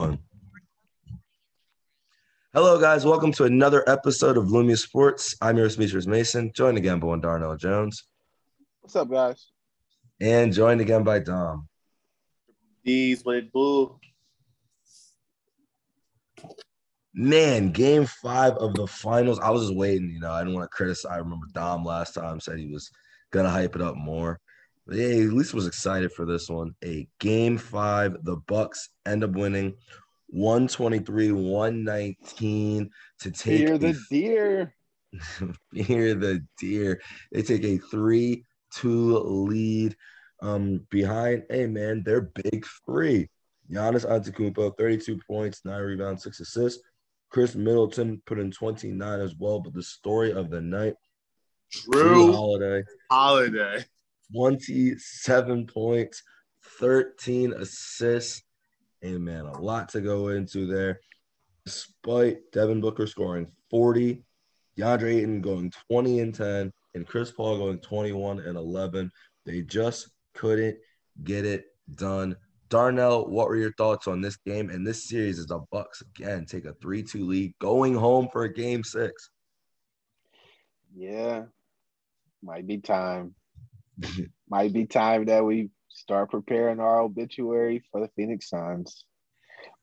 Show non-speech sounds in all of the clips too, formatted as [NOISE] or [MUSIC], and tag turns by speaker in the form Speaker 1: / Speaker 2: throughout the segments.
Speaker 1: Hello, guys. Welcome to another episode of Lumia Sports. I'm your Demetrius Mason, joined again by Darnell Jones.
Speaker 2: What's up, guys?
Speaker 1: And joined again by Dom.
Speaker 3: These what it do.
Speaker 1: Man, game five of the finals. I was just waiting, you know. I didn't want to criticize. I remember Dom last time said he was gonna hype it up more. But yeah, at least was excited for this one. A game five. The Bucks end up winning 123, 119 to take
Speaker 2: Fear the deer. [LAUGHS]
Speaker 1: Fear the deer. They take a 3 2 lead um, behind. Hey, man, they're big three. Giannis Antetokounmpo, 32 points, nine rebounds, six assists. Khris Middleton put in 29 as well. But the story of the night,
Speaker 3: Jrue
Speaker 1: Holiday,
Speaker 3: Holiday.
Speaker 1: 27 points, 13 assists. Hey, man, a lot to go into there. Despite Devin Booker scoring 40, DeAndre Ayton going 20 and 10, and Chris Paul going 21 and 11. They just couldn't get it done. Darnell, what were your thoughts on this game and this series as the Bucks again take a 3-2 lead going home for a game 6?
Speaker 2: Yeah. Might be time. [LAUGHS] Might be time that we start preparing our obituary for the Phoenix Suns.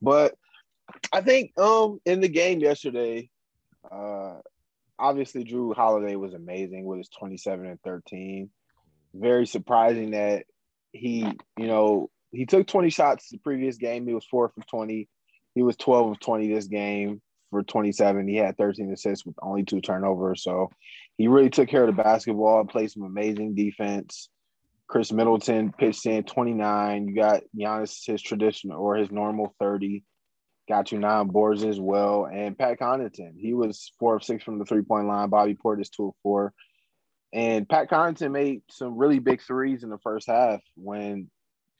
Speaker 2: But I think um in the game yesterday, uh obviously Jrue Holiday was amazing with his 27 and 13. Very surprising that he, you know, he took 20 shots the previous game. He was four for 20. He was 12 of 20 this game for 27. He had 13 assists with only two turnovers. So he really took care of the basketball, and played some amazing defense. Khris Middleton pitched in 29. You got Giannis his traditional or his normal 30. Got you nine boards as well. And Pat Connaughton, he was four of six from the three point line. Bobby Portis two of four. And Pat Connaughton made some really big threes in the first half when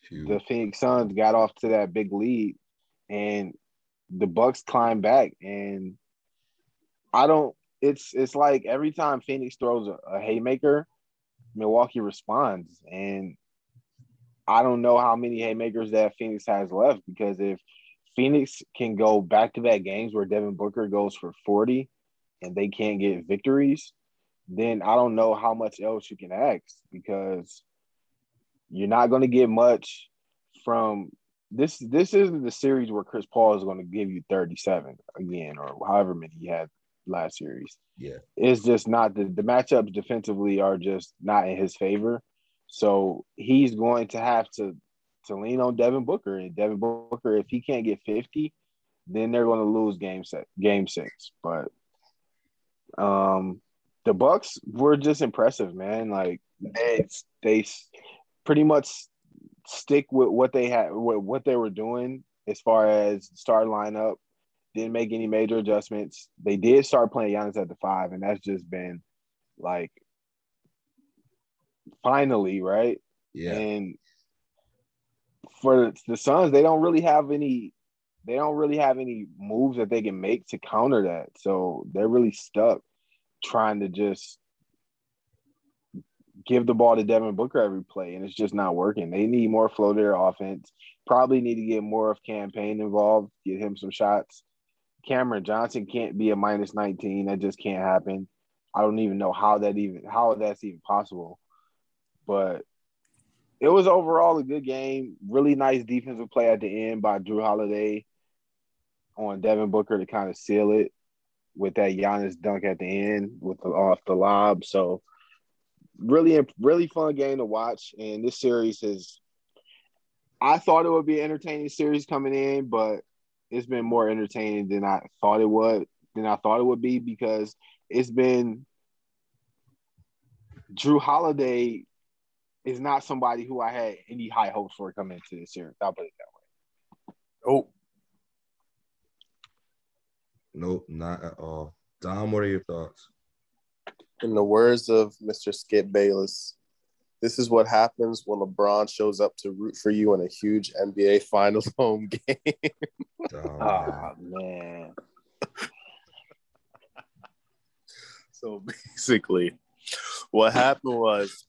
Speaker 2: Phew. the Phoenix Suns got off to that big lead, and the Bucks climb back. And I don't. It's it's like every time Phoenix throws a, a haymaker, Milwaukee responds. And I don't know how many haymakers that Phoenix has left because if Phoenix can go back to back games where Devin Booker goes for 40 and they can't get victories, then I don't know how much else you can ask because you're not going to get much from this. This isn't the series where Chris Paul is going to give you 37 again or however many he had last series.
Speaker 1: Yeah.
Speaker 2: It's just not the, the matchups defensively are just not in his favor. So he's going to have to to lean on Devin Booker. And Devin Booker, if he can't get 50, then they're going to lose game set game six. But um the Bucks were just impressive, man. Like they they pretty much stick with what they had what they were doing as far as start lineup didn't make any major adjustments. They did start playing Giannis at the five, and that's just been like finally, right?
Speaker 1: Yeah.
Speaker 2: And for the Suns, they don't really have any they don't really have any moves that they can make to counter that. So they're really stuck trying to just give the ball to Devin Booker every play, and it's just not working. They need more flow to their offense. Probably need to get more of Cam Payne involved, get him some shots. Cameron Johnson can't be a minus 19. That just can't happen. I don't even know how that even how that's even possible. But it was overall a good game. Really nice defensive play at the end by Jrue Holiday on Devin Booker to kind of seal it with that Giannis dunk at the end with the, off the lob. So really, really fun game to watch. And this series is, I thought it would be an entertaining series coming in, but it's been more entertaining than I thought it would than I thought it would be because it's been Jrue Holiday is not somebody who I had any high hopes for coming into this series. I'll put it that way.
Speaker 3: Oh.
Speaker 1: Nope, not at all. Dom, what are your thoughts?
Speaker 3: In the words of Mr. Skip Bayless, this is what happens when LeBron shows up to root for you in a huge NBA Finals [LAUGHS] home game.
Speaker 2: oh, man.
Speaker 3: so [LAUGHS] basically, what happened was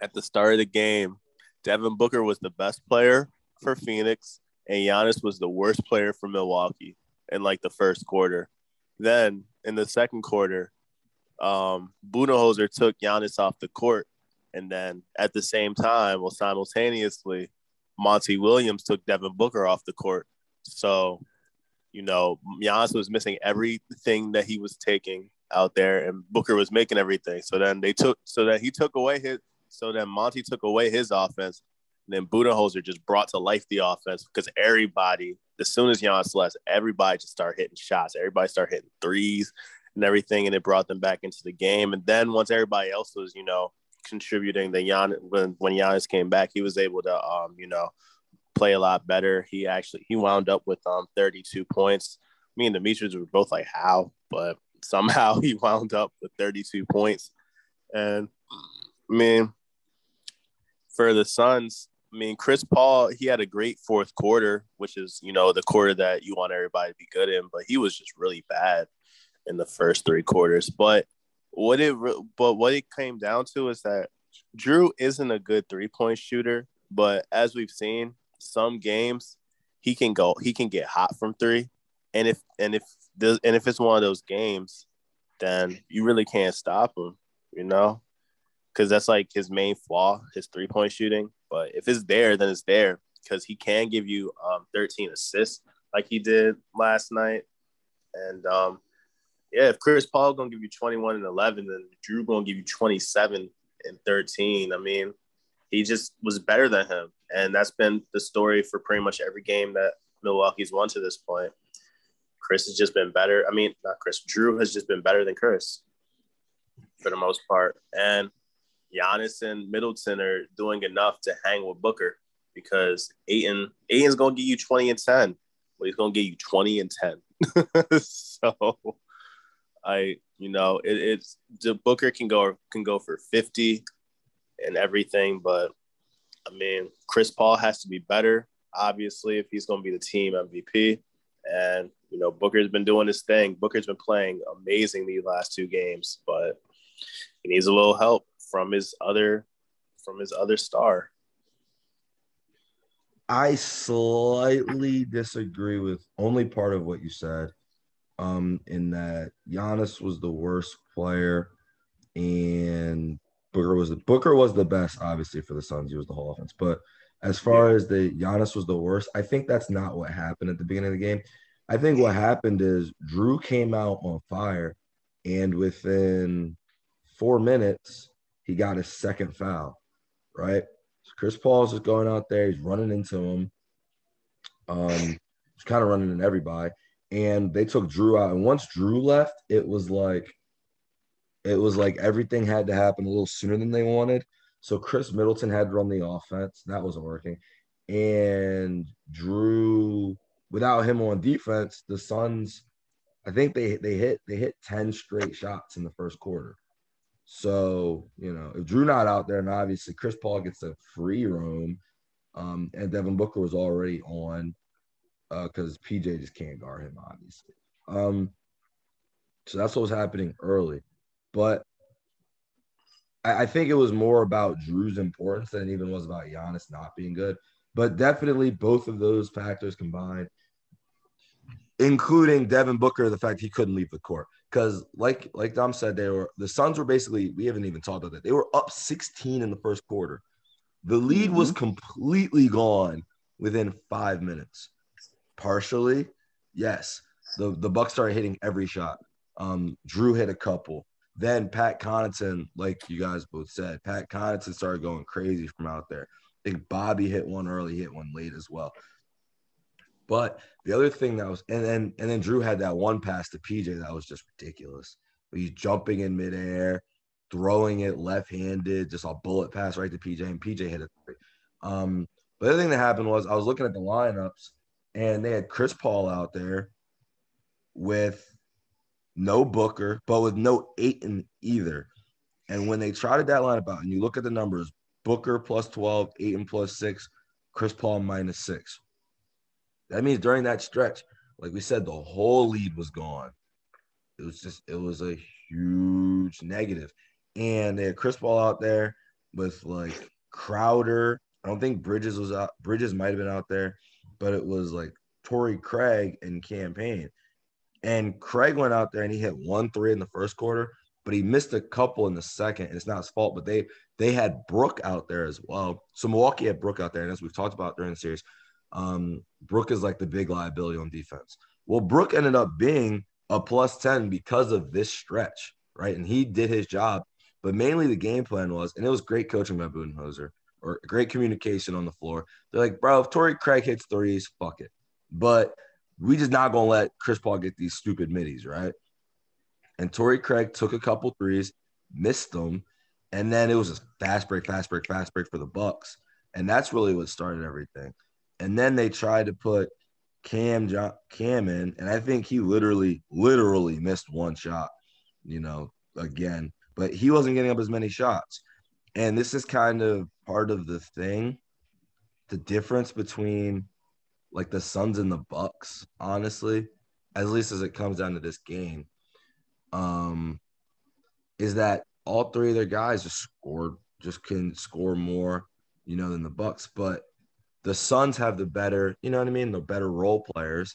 Speaker 3: at the start of the game, Devin Booker was the best player for Phoenix, and Giannis was the worst player for Milwaukee in like the first quarter. Then in the second quarter, um, Budenholzer took Giannis off the court, and then at the same time, well, simultaneously, Monty Williams took Devin Booker off the court. So, you know, Giannis was missing everything that he was taking out there, and Booker was making everything. So then they took, so that he took away his, so then Monty took away his offense, and then Budenholzer just brought to life the offense because everybody, as soon as Giannis left, everybody just started hitting shots. Everybody started hitting threes and everything, and it brought them back into the game. And then once everybody else was, you know, contributing, the Gian when when Giannis came back, he was able to, um, you know, play a lot better. He actually he wound up with um 32 points. Me and Demetrius were both like, how? But somehow [LAUGHS] he wound up with 32 points. And I mean, for the Suns, I mean, Chris Paul, he had a great fourth quarter, which is, you know, the quarter that you want everybody to be good in, but he was just really bad in the first three quarters. But what it but what it came down to is that Jrue isn't a good three-point shooter, but as we've seen, some games he can go he can get hot from 3. And if and if the and if it's one of those games, then you really can't stop him, you know? Cuz that's like his main flaw, his three-point shooting but if it's there, then it's there because he can give you um, 13 assists like he did last night. And um, yeah, if Chris Paul gonna give you 21 and 11, then Jrue gonna give you 27 and 13. I mean, he just was better than him, and that's been the story for pretty much every game that Milwaukee's won to this point. Chris has just been better. I mean, not Chris. Jrue has just been better than Chris for the most part, and Giannis and Middleton are doing enough to hang with Booker because Ayton Ayton's gonna give you 20 and 10, but he's gonna give you 20 and 10. [LAUGHS] so I, you know, it, it's the Booker can go can go for 50 and everything, but I mean, Chris Paul has to be better, obviously, if he's gonna be the team MVP. And you know, Booker's been doing his thing. Booker's been playing amazing these last two games, but he needs a little help from his other from his other star.
Speaker 1: I slightly disagree with only part of what you said. Um, in that Giannis was the worst player and Booker was the Booker was the best, obviously, for the Suns. He was the whole offense. But as far yeah. as the Giannis was the worst, I think that's not what happened at the beginning of the game. I think what happened is Jrue came out on fire, and within four minutes, he got his second foul, right? So Chris Paul's just going out there, he's running into him. Um, he's kind of running in everybody. And they took Jrue out. And once Jrue left, it was like it was like everything had to happen a little sooner than they wanted. So Khris Middleton had to run the offense. That wasn't working. And Jrue, without him on defense, the Suns, I think they they hit they hit 10 straight shots in the first quarter. So, you know, if Jrue not out there, and obviously Chris Paul gets a free roam, um, and Devin Booker was already on because uh, PJ just can't guard him, obviously. Um, so that's what was happening early. But I, I think it was more about Jrue's importance than it even was about Giannis not being good. But definitely both of those factors combined, including Devin Booker, the fact he couldn't leave the court because like like Dom said, they were the Suns were basically we haven't even talked about that. They were up 16 in the first quarter. The lead mm-hmm. was completely gone within five minutes. Partially, yes. The the Bucks started hitting every shot. Um, Jrue hit a couple. Then Pat Connaughton, like you guys both said, Pat Connaughton started going crazy from out there. I think Bobby hit one early, hit one late as well. But the other thing that was, and then and then Jrue had that one pass to PJ that was just ridiculous. He's jumping in midair, throwing it left-handed, just a bullet pass right to PJ, and PJ hit it. Um, the other thing that happened was I was looking at the lineups, and they had Chris Paul out there with no Booker, but with no Ayton either. And when they trotted that lineup out, and you look at the numbers, Booker plus 12, Ayton plus six, Chris Paul minus six. That means during that stretch, like we said, the whole lead was gone. It was just, it was a huge negative. And they had Chris Paul out there with like Crowder. I don't think Bridges was out. Bridges might have been out there. But it was like Torrey Craig and Cam Payne. And Craig went out there and he hit one three in the first quarter, but he missed a couple in the second. And it's not his fault, but they they had Brook out there as well. So Milwaukee had Brook out there, and as we've talked about during the series, um, Brook is like the big liability on defense. Well, Brook ended up being a plus 10 because of this stretch, right? And he did his job. But mainly the game plan was, and it was great coaching by Budenholzer or great communication on the floor. They're like, bro, if Torrey Craig hits threes, fuck it. But we just not gonna let Chris Paul get these stupid middies, right? And Torrey Craig took a couple threes, missed them, and then it was a fast break, fast break, fast break for the Bucks, and that's really what started everything. And then they tried to put Cam John, Cam in, and I think he literally, literally missed one shot, you know, again, but he wasn't getting up as many shots. And this is kind of part of the thing, the difference between like the Suns and the Bucks, honestly, at least as it comes down to this game, um, is that all three of their guys just scored, just can score more, you know, than the Bucks. But the Suns have the better, you know what I mean, the better role players.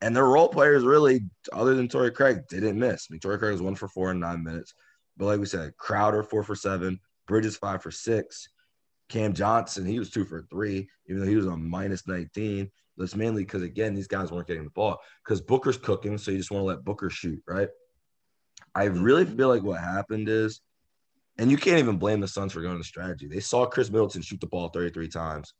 Speaker 1: And their role players really, other than Torrey Craig, didn't miss. I mean, Torrey Craig was one for four in nine minutes. But like we said, Crowder four for seven, Bridges five for six. Cam Johnson, he was two for three, even though he was on minus 19. That's mainly because again, these guys weren't getting the ball because Booker's cooking, so you just want to let Booker shoot, right? I really feel like what happened is, and you can't even blame the Suns for going to strategy. They saw Khris Middleton shoot the ball 33 times,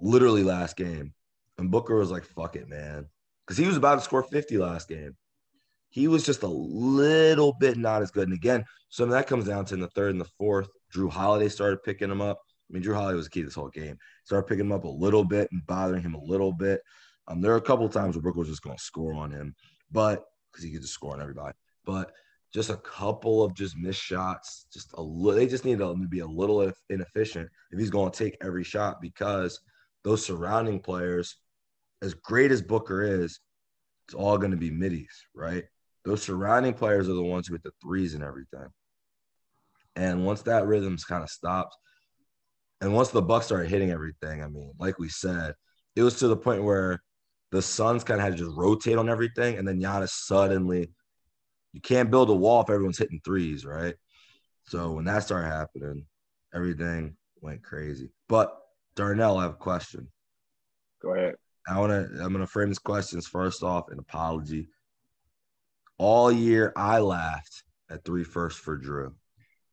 Speaker 1: literally last game. And Booker was like, fuck it, man. Because he was about to score 50 last game. He was just a little bit not as good. And again, some of that comes down to in the third and the fourth. Jrue Holiday started picking him up. I mean, Jrue Holiday was key this whole game. Started picking him up a little bit and bothering him a little bit. Um, there are a couple times where Booker was just going to score on him, but because he could just score on everybody. But just a couple of just missed shots. Just a little. They just need to be a little inefficient if he's going to take every shot because those surrounding players, as great as Booker is, it's all going to be middies, right? Those surrounding players are the ones who hit the threes and everything. And once that rhythm's kind of stopped, and once the Bucks started hitting everything, I mean, like we said, it was to the point where the Suns kind of had to just rotate on everything, and then Giannis suddenly, you can't build a wall if everyone's hitting threes, right? So when that started happening, everything went crazy. But Darnell, I have a question.
Speaker 2: Go ahead.
Speaker 1: I want to. I'm going to frame these questions first off an apology. All year, I laughed at three firsts for Jrue.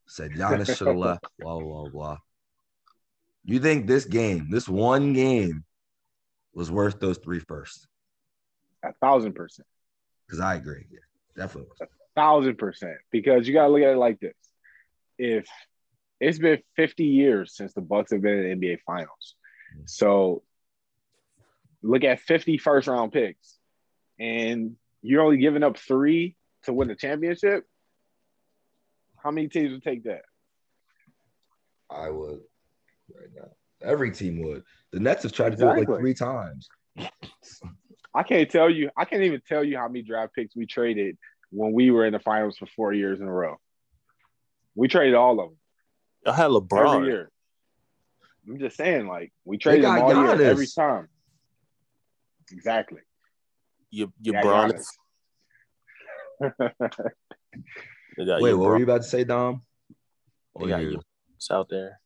Speaker 1: Said Giannis should have [LAUGHS] left. Blah blah blah. You think this game, this one game, was worth those three firsts?
Speaker 2: A thousand percent.
Speaker 1: Because I agree. Yeah, definitely. Was.
Speaker 2: A thousand percent. Because you gotta look at it like this: if it's been 50 years since the Bucks have been in the NBA Finals, mm-hmm. so look at 50 first round picks, and you're only giving up three to win the championship. How many teams would take that?
Speaker 1: I would right now. Every team would. The Nets have tried to exactly. do it like three times.
Speaker 2: I can't tell you. I can't even tell you how many draft picks we traded when we were in the finals for four years in a row. We traded all of them.
Speaker 3: I had LeBron
Speaker 2: every year. I'm just saying, like we traded them all year every time. Exactly.
Speaker 3: You, you brought it.
Speaker 1: Wait, what were you about to say, Dom?
Speaker 3: They got you. It's out there.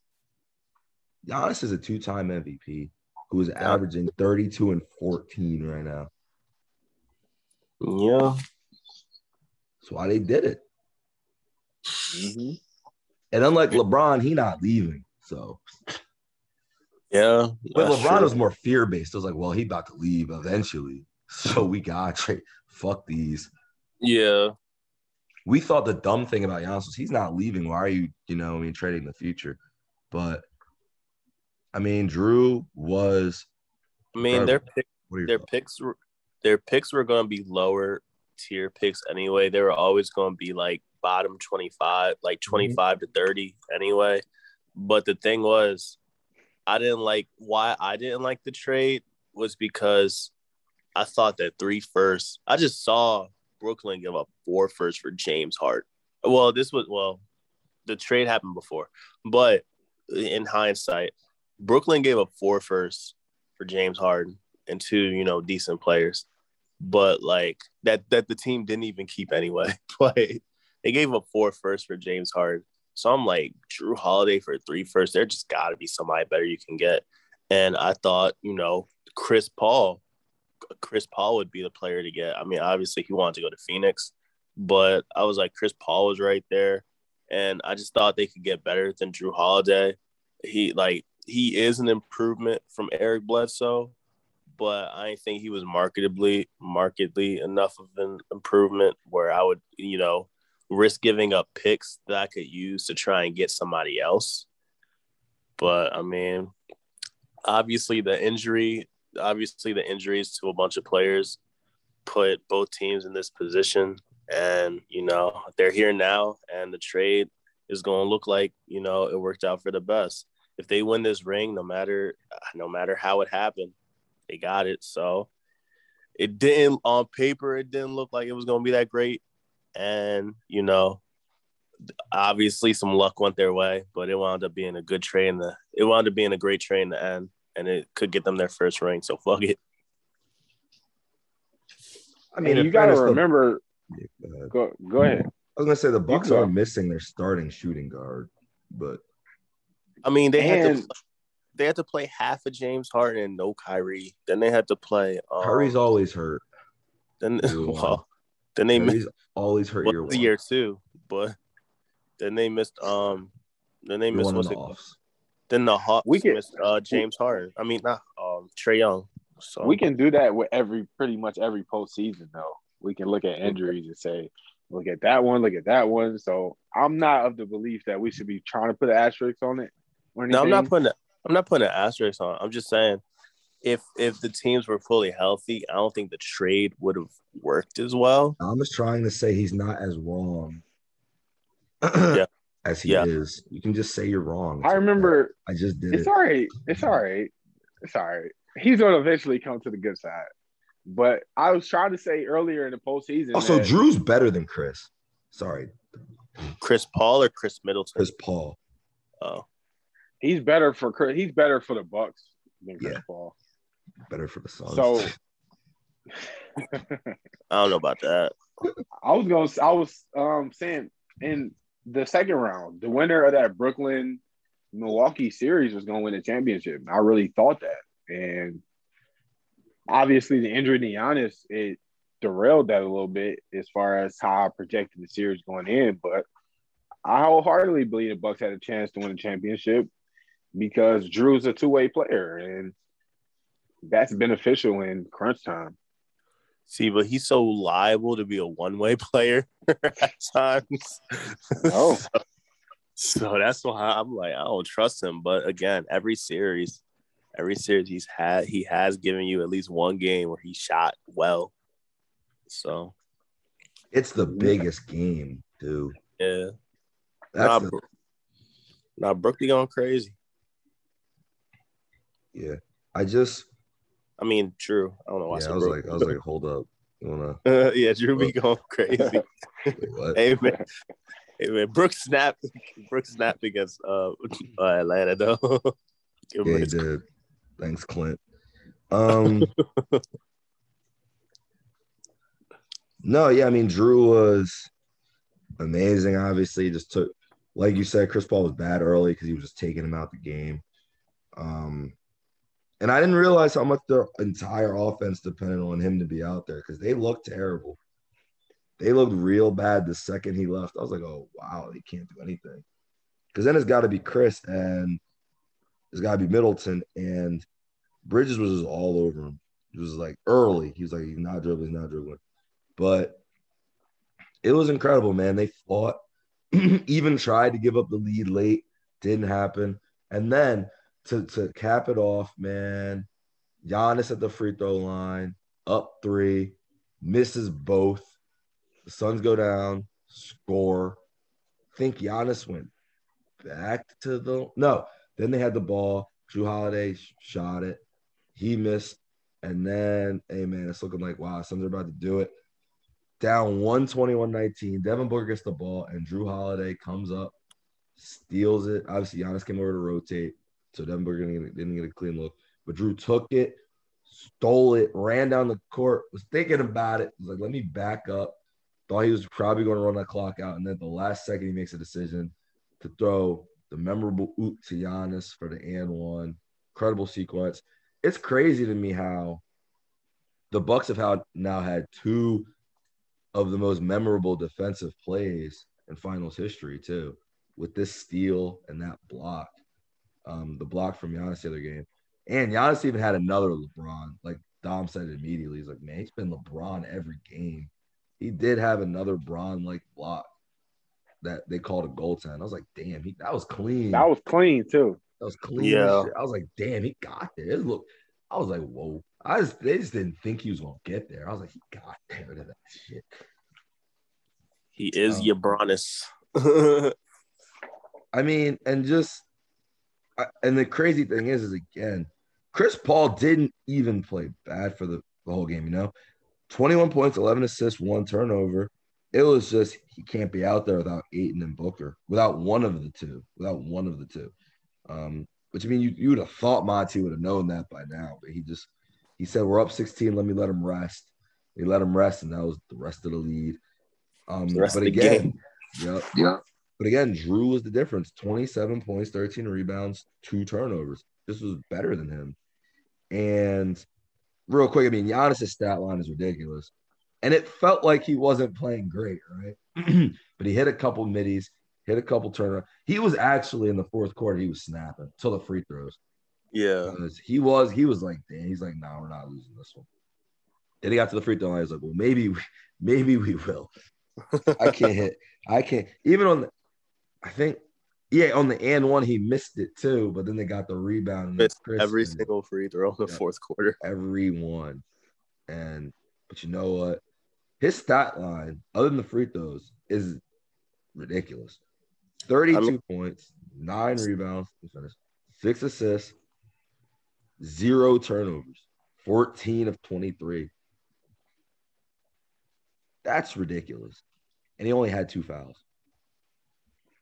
Speaker 1: Giannis is a two-time MVP who is averaging 32 and 14 right now.
Speaker 3: Yeah.
Speaker 1: That's why they did it. Mm-hmm. And unlike LeBron, he not leaving. So
Speaker 3: yeah.
Speaker 1: But LeBron true. was more fear-based. It was like, well, he about to leave eventually. So we got [LAUGHS] trade. Fuck these.
Speaker 3: Yeah.
Speaker 1: We thought the dumb thing about Giannis was he's not leaving. Why are you, you know, I mean, trading the future? But I mean, Jrue was.
Speaker 3: I mean, their pick, their thoughts? picks were their picks were going to be lower tier picks anyway. They were always going to be like bottom twenty five, like twenty five mm mm-hmm. to thirty anyway. But the thing was, I didn't like why I didn't like the trade was because I thought that three firsts. I just saw Brooklyn give up four firsts for James Hart. Well, this was well, the trade happened before, but in hindsight, Brooklyn gave up four firsts for James Harden and two, you know, decent players. But like that that the team didn't even keep anyway. [LAUGHS] Like they gave up four first for James Harden. So I'm like Jrue Holiday for three first. There just got to be somebody better you can get. And I thought, you know, Chris Paul, Chris Paul would be the player to get. I mean, obviously he wanted to go to Phoenix, but I was like, Chris Paul was right there, and I just thought they could get better than Jrue Holiday. He like he is an improvement from Eric Bledsoe, but I think he was marketably markedly enough of an improvement where I would, you know, risk giving up picks that I could use to try and get somebody else. But I mean, obviously the injury, obviously the injuries to a bunch of players put both teams in this position. And, you know, they're here now and the trade is going to look like, you know, it worked out for the best. If they win this ring, no matter no matter how it happened, they got it. So it didn't on paper, it didn't look like it was gonna be that great. And, you know, obviously some luck went their way, but it wound up being a good trade in the it wound up being a great trade in the end, and it could get them their first ring. So fuck it.
Speaker 2: I mean, you got to remember. The, go go ahead.
Speaker 1: I was gonna say the Bucks are missing their starting shooting guard, but
Speaker 3: I mean they and, had to they had to play half of James Harden and no Kyrie. Then they had to play.
Speaker 1: Um, Kyrie's always hurt.
Speaker 3: Then [LAUGHS] well, then they
Speaker 1: Kyrie's missed always hurt
Speaker 3: year one. year two, but then they missed um then they missed what's it then the Hawks we can, missed uh James Harden. I mean not um Trae Young.
Speaker 2: So we can do that with every pretty much every postseason though. We can look at injuries and say, look at that one, look at that one. So I'm not of the belief that we should be trying to put an asterisk on it.
Speaker 3: No, I'm not putting a, I'm not putting an asterisk on. I'm just saying if if the teams were fully healthy, I don't think the trade would have worked as well.
Speaker 1: I'm just trying to say he's not as wrong [CLEARS THROAT] yeah. As he yeah. is. You can just say you're wrong.
Speaker 2: It's I remember.
Speaker 1: I just did.
Speaker 2: It's it. all right. It's all right. It's all right. He's going to eventually come to the good side. But I was trying to say earlier in the postseason.
Speaker 1: Also, that, Jrue's better than Chris. Sorry.
Speaker 3: Chris Paul or Khris Middleton?
Speaker 1: Chris Paul.
Speaker 3: Oh.
Speaker 2: He's better for Chris. He's better for the Bucks than Chris yeah. Paul.
Speaker 1: Better for the Suns.
Speaker 2: So [LAUGHS] [LAUGHS]
Speaker 3: I don't know about that.
Speaker 2: I was gonna. I was um saying in the second round, the winner of that Brooklyn Milwaukee series was going to win the championship. I really thought that, and obviously the injury to Giannis it derailed that a little bit as far as how I projected the series going in. But I wholeheartedly believe the Bucks had a chance to win the championship because Jrue's a two way player, and that's beneficial in crunch time.
Speaker 3: See, but he's so liable to be a one-way player [LAUGHS] at times.
Speaker 2: Oh, [LAUGHS]
Speaker 3: so, so, that's why I'm like, I don't trust him. But again, every series, every series he's had, he has given you at least one game where he shot well. So
Speaker 1: it's the biggest game, dude.
Speaker 3: Yeah. That's nah, the... nah, Brooklyn going crazy.
Speaker 1: Yeah. I just
Speaker 3: I mean, Jrue. I don't know why.
Speaker 1: Yeah, I, was like, I was like, hold up. You wanna? [LAUGHS]
Speaker 3: Uh, yeah, Jrue be going crazy. [LAUGHS] Wait, hey man, hey man, Brooks snapped. Brooks snapped against uh, [LAUGHS] uh Atlanta though.
Speaker 1: yeah, he did. Thanks, Clint. Um. no, yeah, I mean, Jrue was amazing. Obviously, just took, like you said, Chris Paul was bad early because he was just taking him out the game. Um, and I didn't realize how much their entire offense depended on him to be out there because they looked terrible. They looked real bad the second he left. I was like, oh, wow, they can't do anything. Because then it's got to be Chris and it's got to be Middleton. And Bridges was just all over him. It was like early. He was like, he's not dribbling, he's not dribbling. But it was incredible, man. They fought, [CLEARS THROAT] even tried to give up the lead late, didn't happen. And then to to cap it off, man, Giannis at the free throw line, up three, misses both. The Suns go down, score. I think Giannis went back to the no. Then they had the ball. Jrue Holiday shot it. He missed. And then, hey man, it's looking like wow, Suns are about to do it. Down 121-19. Devin Booker gets the ball, and Jrue Holiday comes up, steals it. Obviously, Giannis came over to rotate. So Booker didn't get, a clean look. but Jrue took it, stole it, ran down the court, was thinking about it, was like, let me back up. Thought he was probably going to run that clock out. And then the last second, he makes a decision to throw the memorable oop to Giannis for the and one. Incredible sequence. It's crazy to me how the Bucks have now had two of the most memorable defensive plays in finals history, too, with this steal and that block. Um, the block from Giannis the other game. And Giannis even had another LeBron. Like Dom said immediately, he's like, man, he's been LeBron every game. He did have another Bron like block that they called a goaltend. I was like, damn, he that was clean.
Speaker 2: That was clean too.
Speaker 1: That was clean.
Speaker 3: Yeah.
Speaker 1: I was like, damn, he got there. It look, I was like, whoa. I just they just didn't think he was gonna get there. I was like, he got there to that shit.
Speaker 3: He is your Bronis. [LAUGHS]
Speaker 1: I mean, and just I- and the crazy thing is, is again, Chris Paul didn't even play bad for the, the whole game. You know, twenty one points, eleven assists, one turnover. It was just he can't be out there without Ayton and Booker, without one of the two, without one of the two. Um, which I mean, you you would have thought Monty would have known that by now, but he just he said we're up sixteen. Let me let him rest. He let him rest, and that was the rest of the lead. Um,
Speaker 3: The rest
Speaker 1: but
Speaker 3: of the
Speaker 1: again,
Speaker 3: game.
Speaker 1: Yep. Yeah. But again, Jrue was the difference 27 points, 13 rebounds, two turnovers. This was better than him. And real quick, I mean, Giannis' stat line is ridiculous. And it felt like he wasn't playing great, right? [CLEARS THROAT] but he hit a couple middies, hit a couple turnovers. He was actually in the fourth quarter, he was snapping till the free throws.
Speaker 3: yeah.
Speaker 1: Because he was, he was like, damn, he's like, no, nah, we're not losing this one. Then he got to the free throw line. He was like, well, maybe, we- [LAUGHS] maybe we will. I can't hit. I can't. Even on the, I think, yeah, on the and one, he missed it too. But then they got the rebound.
Speaker 3: Missed every single free throw in the
Speaker 1: Yeah.
Speaker 3: fourth quarter.
Speaker 1: every one. And, but you know what? His stat line, other than the free throws, is ridiculous 32
Speaker 3: I mean-
Speaker 1: points, nine rebounds, let me finish, six assists, zero turnovers, 14 of 23. That's ridiculous. And he only had two fouls.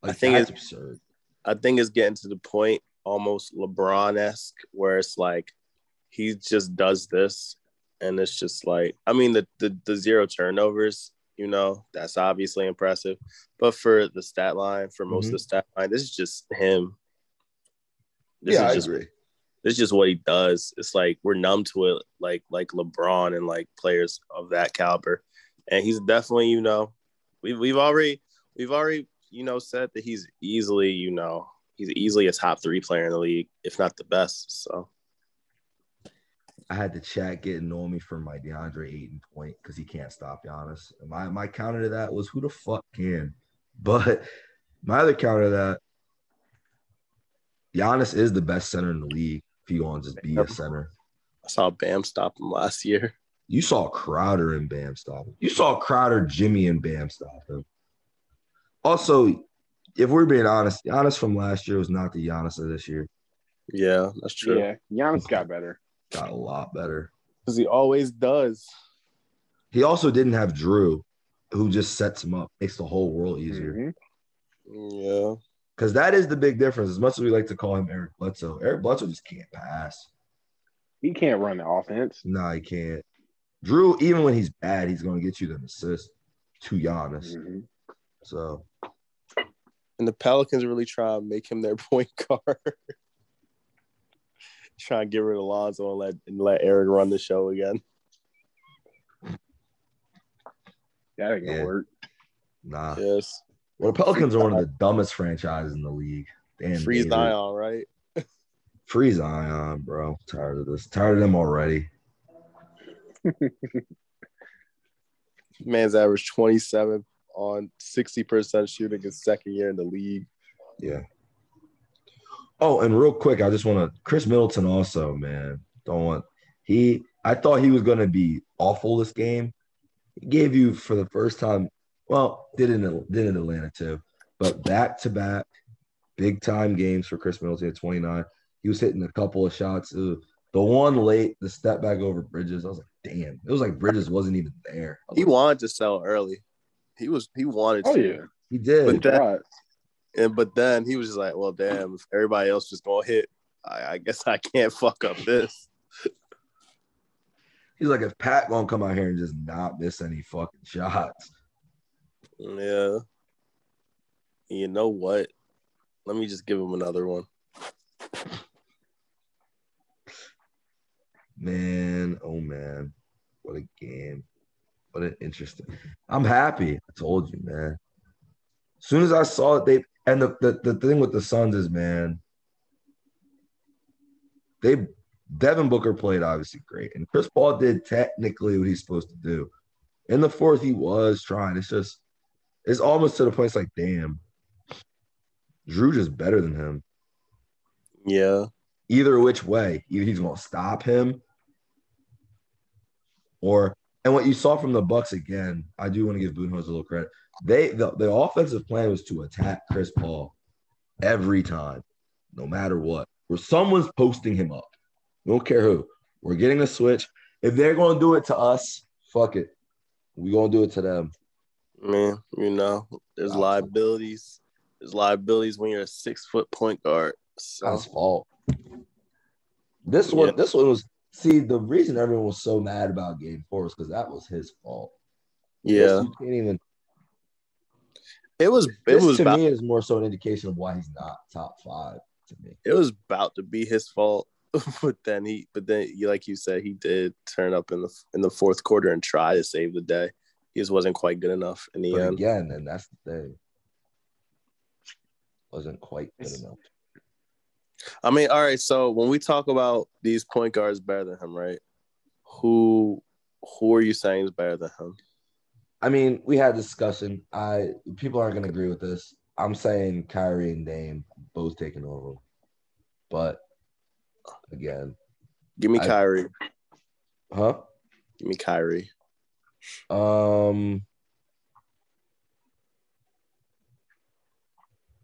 Speaker 3: I think it's-
Speaker 1: absurd.
Speaker 3: I think it's getting to the point almost LeBron esque where it's like he just does this and it's just like I mean the, the the zero turnovers, you know, that's obviously impressive. But for the stat line, for most of the mm-hmm. stat line, this is just him. This
Speaker 1: yeah,
Speaker 3: is
Speaker 1: I
Speaker 3: just
Speaker 1: agree.
Speaker 3: this is just what he does. It's like we're numb to it, like like LeBron and like players of that caliber. And he's definitely, you know, we've we've already we've already, you know, said that he's easily, you know, he's easily a top three player in the league, if not the best. So
Speaker 1: I had the chat getting on me for my DeAndre Ayton point because he can't stop Giannis. My my counter to that was who the fuck can? But my other counter to that, Giannis is the best center in the league. If you want to just be a center,
Speaker 3: I saw Bam stop him last year.
Speaker 1: you saw Crowder and Bam stop him. You saw Crowder, Jimmy, and Bam stop him. Also, if we're being honest, Giannis from last year was not the Giannis of this year.
Speaker 3: Yeah, that's true.
Speaker 2: Yeah, Giannis got better.
Speaker 1: Got a lot better.
Speaker 3: Because he always does.
Speaker 1: He also didn't have Jrue, who just sets him up, makes the whole world easier.
Speaker 2: Mhm.
Speaker 3: Yeah.
Speaker 1: Because that is the big difference. As much as we like to call him Eric Bledsoe, Eric Bledsoe just can't pass.
Speaker 2: He can't run the offense.
Speaker 1: Nah, he can't. Jrue, even when he's bad, he's going to get you them assists to Giannis.
Speaker 2: Mhm.
Speaker 1: So
Speaker 3: And the Pelicans really try to make him their [LAUGHS] point guard. [LAUGHS] try to get rid of Lonzo and let and let Eric run the show again.
Speaker 2: That ain't gonna
Speaker 1: Yeah.
Speaker 2: work.
Speaker 1: nah.
Speaker 3: Yes.
Speaker 1: Well, the Pelicans are one of the [LAUGHS] dumbest franchises in the league. Damn,
Speaker 3: Free
Speaker 1: David.
Speaker 3: Zion, right?
Speaker 1: freeze Zion, bro. Tired of this. Tired of them already.
Speaker 3: Man's averaged 27 on 60% shooting his second year in the league.
Speaker 1: Yeah. Oh, and real quick, I just want to Khris Middleton also, man. Don't want he I thought he was gonna be awful this game. He gave you for the first time, well, did in did in Atlanta too, but back to back big time games for Khris Middleton at 29. He was hitting a couple of shots. Ugh. The one late, the step back over Bridges, I was like, damn. It was like Bridges wasn't even there. Was
Speaker 3: He
Speaker 1: like,
Speaker 3: wanted to sell early. He was he wanted
Speaker 2: Oh
Speaker 3: to.
Speaker 2: yeah.
Speaker 1: he did.
Speaker 3: But that-
Speaker 2: Right.
Speaker 3: And but then he was just like, well, damn, if everybody else just gonna hit, I, I guess I can't [LAUGHS] fuck up this.
Speaker 1: He's like, if Pat won't come out here and just not miss any fucking shots.
Speaker 3: Yeah. You know what? Let me just give him another one.
Speaker 1: Man, oh man, what a game! Interesting. I'm happy. I told you, man. As soon as I saw it, they and the the, the thing with the Suns is, man, they Devin Booker played obviously great, and Chris Paul did technically what he's supposed to do. In the fourth, he was trying. It's just, it's almost to the point. It's like, damn, Jrue just better than him.
Speaker 3: Yeah.
Speaker 1: Either which way, either he's gonna stop him, or and what you saw from the Bucks again, I do want to give Budenholzer a little credit. They the, the offensive plan was to attack Chris Paul every time, no matter what. Where someone's posting him up. We don't care who. We're getting a switch. If they're gonna do it to us, fuck it. We gonna do it to them.
Speaker 3: Man, you know, there's liabilities. There's liabilities when you're a six foot point guard. So.
Speaker 1: That's fault. This one,
Speaker 3: Yeah.
Speaker 1: this one was see the reason everyone was so mad about game four was because that was his fault. This,
Speaker 3: Yeah,
Speaker 1: you can't even
Speaker 3: it was. It
Speaker 1: this
Speaker 3: was
Speaker 1: to
Speaker 3: about.
Speaker 1: me is more so an indication of why he's not top five to me.
Speaker 3: It was about to be his fault, [LAUGHS] but then he. But then, you like you said, he did turn up in the in the fourth quarter and try to save the day. He just wasn't quite good enough in the
Speaker 1: But
Speaker 3: end.
Speaker 1: again, and that's the thing. Wasn't quite good
Speaker 2: It's-
Speaker 1: enough.
Speaker 3: I mean, all right. So when we talk about these point guards better than him, right? Who who are you saying is better than him?
Speaker 1: I mean, we had a discussion. I people aren't gonna agree with this. I'm saying Kyrie and Dame both taking over. But again,
Speaker 3: Give me
Speaker 1: I-
Speaker 3: Kyrie.
Speaker 1: huh?
Speaker 3: Give me Kyrie.
Speaker 1: Um,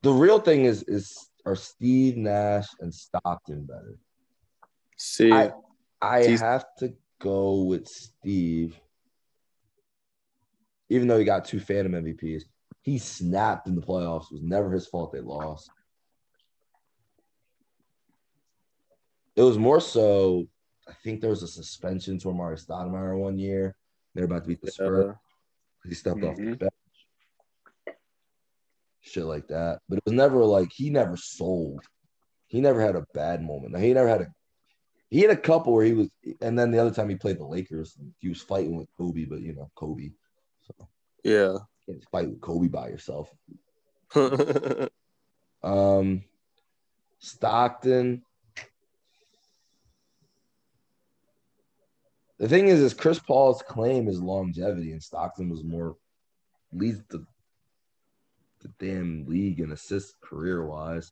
Speaker 1: the real thing is is are Steve Nash and Stockton better?
Speaker 3: See,
Speaker 1: I I have to go with Steve, even though he got two Phantom MVPs. He snapped in the playoffs. It was never his fault they lost. It was more so. I think there was a suspension to Amar'e Stoudemire one year. They're about to beat the Spurs. He stepped off the
Speaker 2: Mhm.
Speaker 1: bench. Shit like that. But it was never like he never sold. He never had a bad moment. He never had a he had a couple where he was and then the other time he played the Lakers, he was fighting with Kobe, but you know, Kobe. So
Speaker 3: yeah.
Speaker 1: you can't fight with Kobe by yourself. [LAUGHS] Um Stockton. The thing is, is Chris Paul's claim is longevity, and Stockton was more leads the the damn league in assists career wise.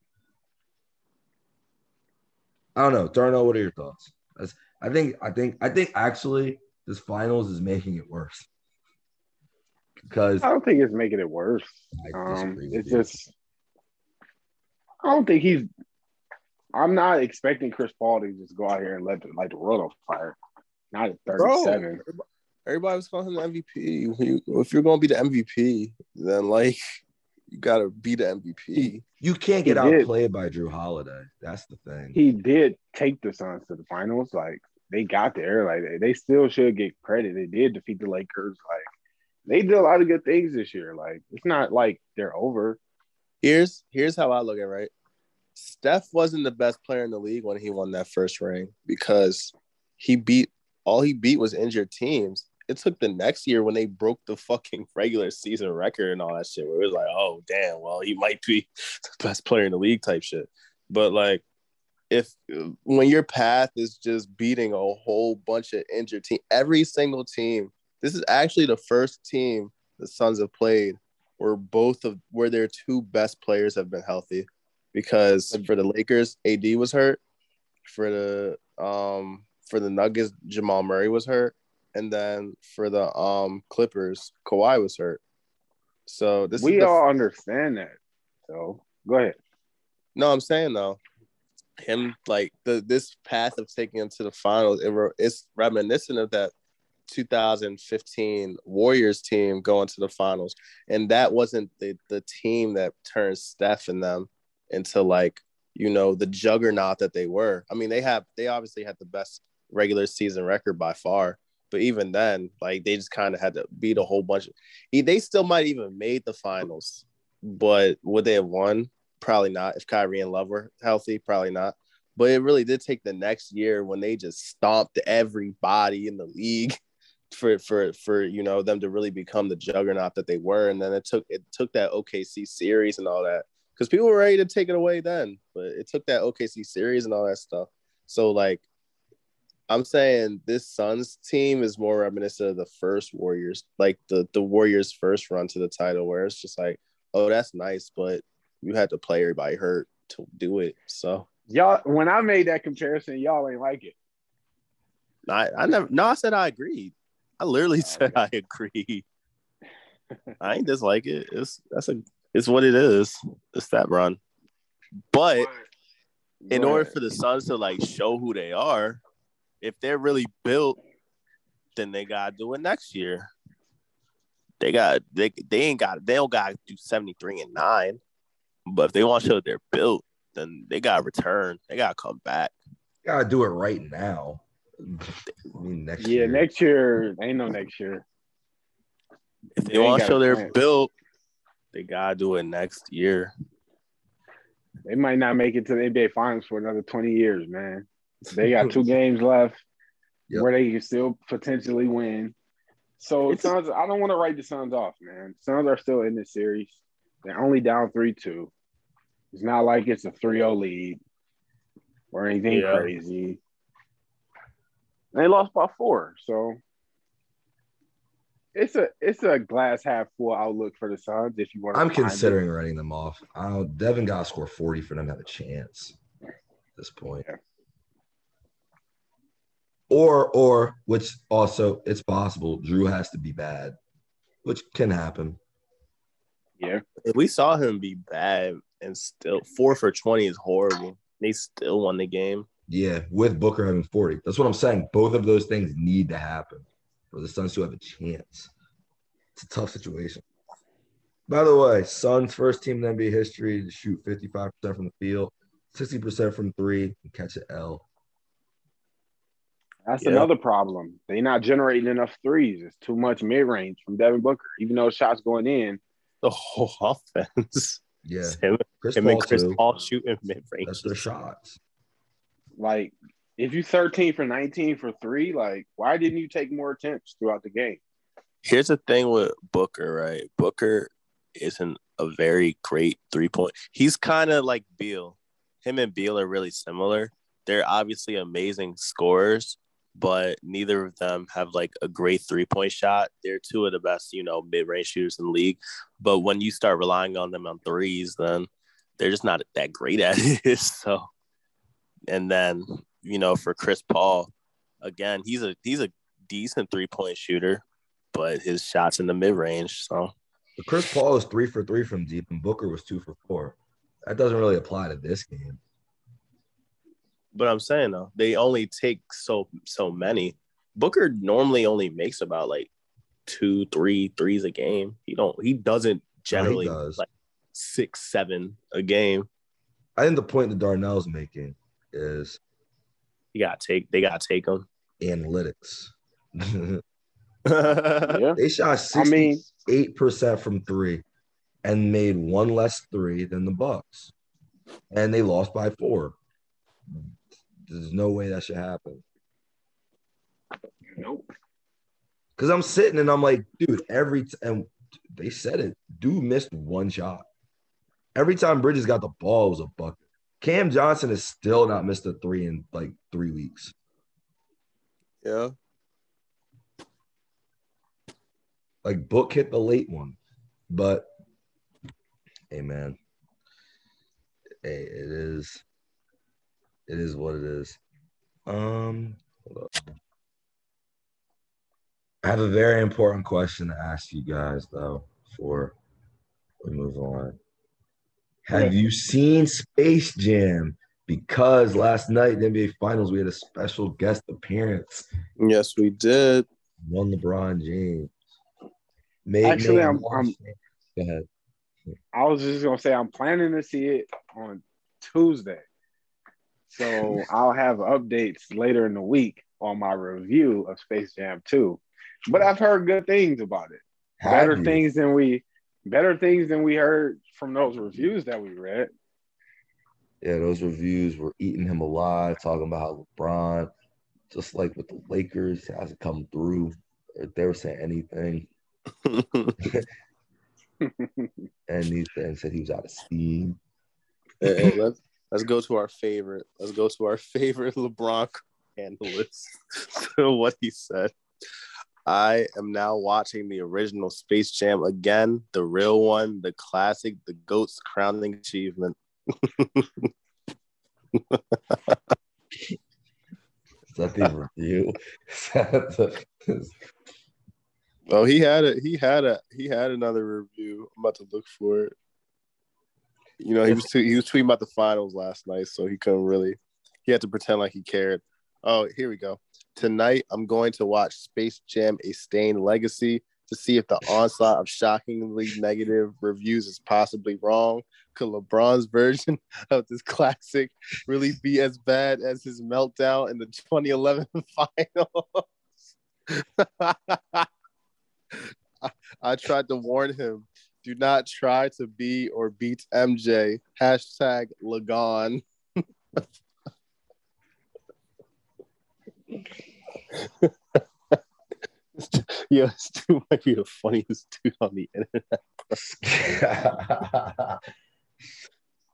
Speaker 1: I don't know, Darnell. What are your thoughts? That's, I think, I think, I think actually this finals is making it worse because
Speaker 2: I don't think it's making it worse. Um, it's
Speaker 1: you.
Speaker 2: just I don't think he's. I'm not expecting Chris Paul to just go out here and let the, light the world on fire. Not at
Speaker 3: Bro,
Speaker 2: 37.
Speaker 3: everybody was calling him the MVP. If you're gonna be the MVP, then like you gotta be the MVP.
Speaker 1: You can't get
Speaker 2: He did.
Speaker 1: outplayed by Jrue Holiday. That's the thing.
Speaker 2: He did take the Suns to the finals. Like they got there. Like they, they still should get credit. They did defeat the Lakers. Like they did a lot of good things this year. Like it's not like they're over.
Speaker 3: Here's here's how I look at it, right. Steph wasn't the best player in the league when he won that first ring because he beat all he beat was injured teams. It took the next year when they broke the fucking [LAUGHS] regular season record and all that shit, where it was like, oh damn, well he might be [LAUGHS] the best player in the league type shit. But like, if when your path is just beating a whole bunch of injured team, every single team, this is actually the first team the Suns have played where both of where their two best players have been healthy. Because for the Lakers AD was hurt. For the um for the Nuggets Jamal Murray was hurt and then for the um Clippers Kawhi was hurt so this
Speaker 2: we all understand that. So go ahead.
Speaker 3: no I'm saying though him like the this path of taking him to the finals it, it's reminiscent of that 2015 Warriors team going to the finals, and that wasn't the the team that turned Steph and them into like you know, the juggernaut that they were. I mean, they have they obviously had the best regular season record by far. But even then, like they just kind of had to beat a whole bunch of. They still might even made the finals, but would they have won? Probably not. If Kyrie and Love were healthy, probably not. But it really did take the next year when they just stomped everybody in the league [LAUGHS] for for for you know them to really become the juggernaut that they were. And then it took it took that OKC series and all that because people were ready to take it away then, but it took that OKC series and all that stuff. So like I'm saying this Suns team is more reminiscent of the first Warriors, like the the Warriors' first run to the title, where it's just like, oh, that's nice, but you had to play everybody hurt to do it. So
Speaker 2: y'all, when I made that comparison, y'all ain't like it.
Speaker 3: I I never no, I said I agreed. I literally oh, said I agreed. I ain't dislike it. It's that's a it's what it is. It's that run. But in order for the Suns to like show who they are, if they're really built, then they gotta do it next year. They got they they ain't got they don't gotta do 73 and 9. But if they want to show they're built, then they gotta return. They gotta come back.
Speaker 1: Gotta do it right now. I mean next
Speaker 2: yeah,
Speaker 1: year.
Speaker 2: next year ain't no next year.
Speaker 3: If they, they want to show they're plan. built, they gotta do it next year.
Speaker 2: They might not make it to the NBA Finals for another 20 years, man. They got two [LAUGHS] games left yep. where they can still potentially win. So it's, Suns, I don't want to write the Suns off, man. Suns are still in this series. They're only down 3-2. It's not like it's a 3-0 lead or anything yeah. crazy. They lost by four. So it's a it's a glass half full outlook for the Suns. If you want,
Speaker 1: I'm considering it. writing them off. I don't, Devin got to score 40 for them to have a chance at this point. Yeah or or which also it's possible Jrue has to be bad, which can happen.
Speaker 3: Yeah, we saw him be bad and still four for twenty is horrible. They still won the game.
Speaker 1: Yeah, with Booker having forty. That's what I'm saying. Both of those things need to happen for the Suns to have a chance. It's a tough situation. By the way, Suns first team in NBA history to shoot 55% from the field, 60% from three, and catch an L.
Speaker 2: That's yeah. another problem. They're not generating enough threes. It's too much mid range from Devin Booker, even though shots going in.
Speaker 3: The whole [LAUGHS] offense.
Speaker 1: Yeah. [LAUGHS]
Speaker 3: him, Chris, him Paul and Chris too. Paul shooting mid range.
Speaker 1: That's their shots.
Speaker 2: Like, if you 13 for 19 for three, like, why didn't you take more attempts throughout the game?
Speaker 3: Here's the thing with Booker, right? Booker isn't a very great three point. He's kind of like Beal. Him and Beal are really similar. They're obviously amazing scorers, but neither of them have like a great three point shot. They're two of the best, you know, mid range shooters in the league. But when you start relying on them on threes, then they're just not that great at [LAUGHS] it. so, and then you know, for Chris Paul, again, he's a he's a decent three point shooter, but his shots in the mid range. So,
Speaker 1: Chris Paul is three for three from deep, and Booker was two for four. That doesn't really apply to this game.
Speaker 3: But I'm saying though, they only take so so many. Booker normally only makes about like two, three threes a game. He don't. He doesn't generally no, he does. like six, seven a game.
Speaker 1: I think the point that Darnell's making is
Speaker 3: you gotta take. They gotta take them.
Speaker 1: Analytics. [LAUGHS] [LAUGHS] yeah. They shot sixty-eight percent from three, and made one less three than the Bucks, and they lost by four. There's no way that should happen.
Speaker 2: Nope.
Speaker 1: Because I'm sitting and I'm like, dude, every t- and they said it. Dude missed one shot. Every time Bridges got the ball, it was a bucket. Cam Johnson has still not missed a three in like three weeks.
Speaker 3: Yeah.
Speaker 1: Like Book hit the late one, but hey, man, hey, it is it is what it is. Um, I have a very important question to ask you guys though before we move on. Have you seen Space Jam? Because last night in the NBA Finals we had a special guest appearance.
Speaker 3: Yes, we did.
Speaker 1: One LeBron James.
Speaker 2: Made, Actually, I'm, I'm. Go ahead. I was just gonna say I'm planning to see it on Tuesday. So I'll have updates later in the week on my review of Space Jam 2. But I've heard good things about it.
Speaker 1: Have
Speaker 2: better
Speaker 1: you?
Speaker 2: things than we better things than we heard from those reviews that we read.
Speaker 1: Yeah, those reviews were eating him alive, talking about how LeBron, just like with the Lakers, hasn't come through. If they were saying anything, [LAUGHS] [LAUGHS] and he fans said he was out of steam.
Speaker 3: Hey, hey, let's let's go to our favorite. Let's go to our [LAUGHS] favorite LeBron analyst. [LAUGHS] so what he said. I am now watching the original Space Jam again, the real one, the classic, the GOAT's crowning achievement. [LAUGHS]
Speaker 1: Is that the review? Is that the-
Speaker 3: Oh, he had it. he had a he had another review. I'm about to look for it. You know, he was he was tweeting about the finals last night, so he couldn't really. He had to pretend like he cared. Oh, here we go. Tonight, I'm going to watch Space Jam: A Stained Legacy to see if the onslaught of shockingly negative reviews is possibly wrong. Could LeBron's version [LAUGHS] of this classic really be as bad as his meltdown in the 2011 [LAUGHS] finals? [LAUGHS] I, I tried to warn him. Do not try to be or beat MJ. Hashtag Lagon. [LAUGHS] Yo, this dude might be the funniest dude on the internet. [LAUGHS]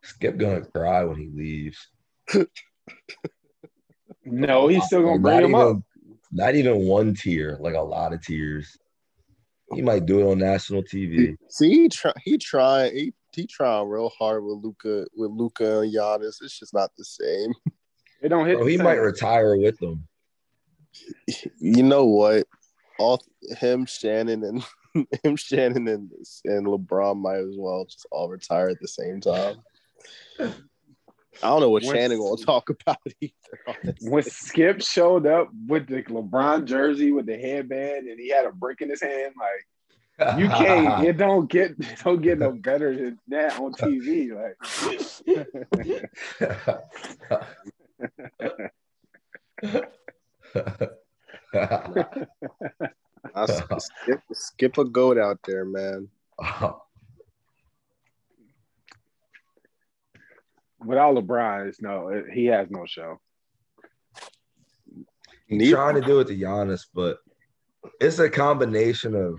Speaker 1: Skip gonna cry when he leaves.
Speaker 2: No, he's still gonna bring him
Speaker 1: even,
Speaker 2: up.
Speaker 1: Not even one tear, like a lot of tears. He might do it on national TV.
Speaker 3: See, he try he trying he, he trying real hard with Luka with Luka and Giannis. It's just not the same. [LAUGHS]
Speaker 2: It don't hit.
Speaker 1: Bro,
Speaker 2: the
Speaker 1: he
Speaker 2: same.
Speaker 1: might retire with them. [LAUGHS]
Speaker 3: You know what? All him, Shannon, and [LAUGHS] him, Shannon, and and LeBron might as well just all retire at the same time. I don't know what
Speaker 2: When-
Speaker 3: Shannon gonna talk [LAUGHS] about either. honestly.
Speaker 2: when Skip showed up with the LeBron jersey with the headband and he had a brick in his hand, like you can't, [LAUGHS] it don't get, it don't get no better than that on TV.
Speaker 3: I s- skip skip a goat out there, man. [LAUGHS]
Speaker 2: Oh, Without LeBron, it's no, he has no show.
Speaker 1: He's
Speaker 3: Neither-
Speaker 1: trying to do it to Giannis, but it's a combination of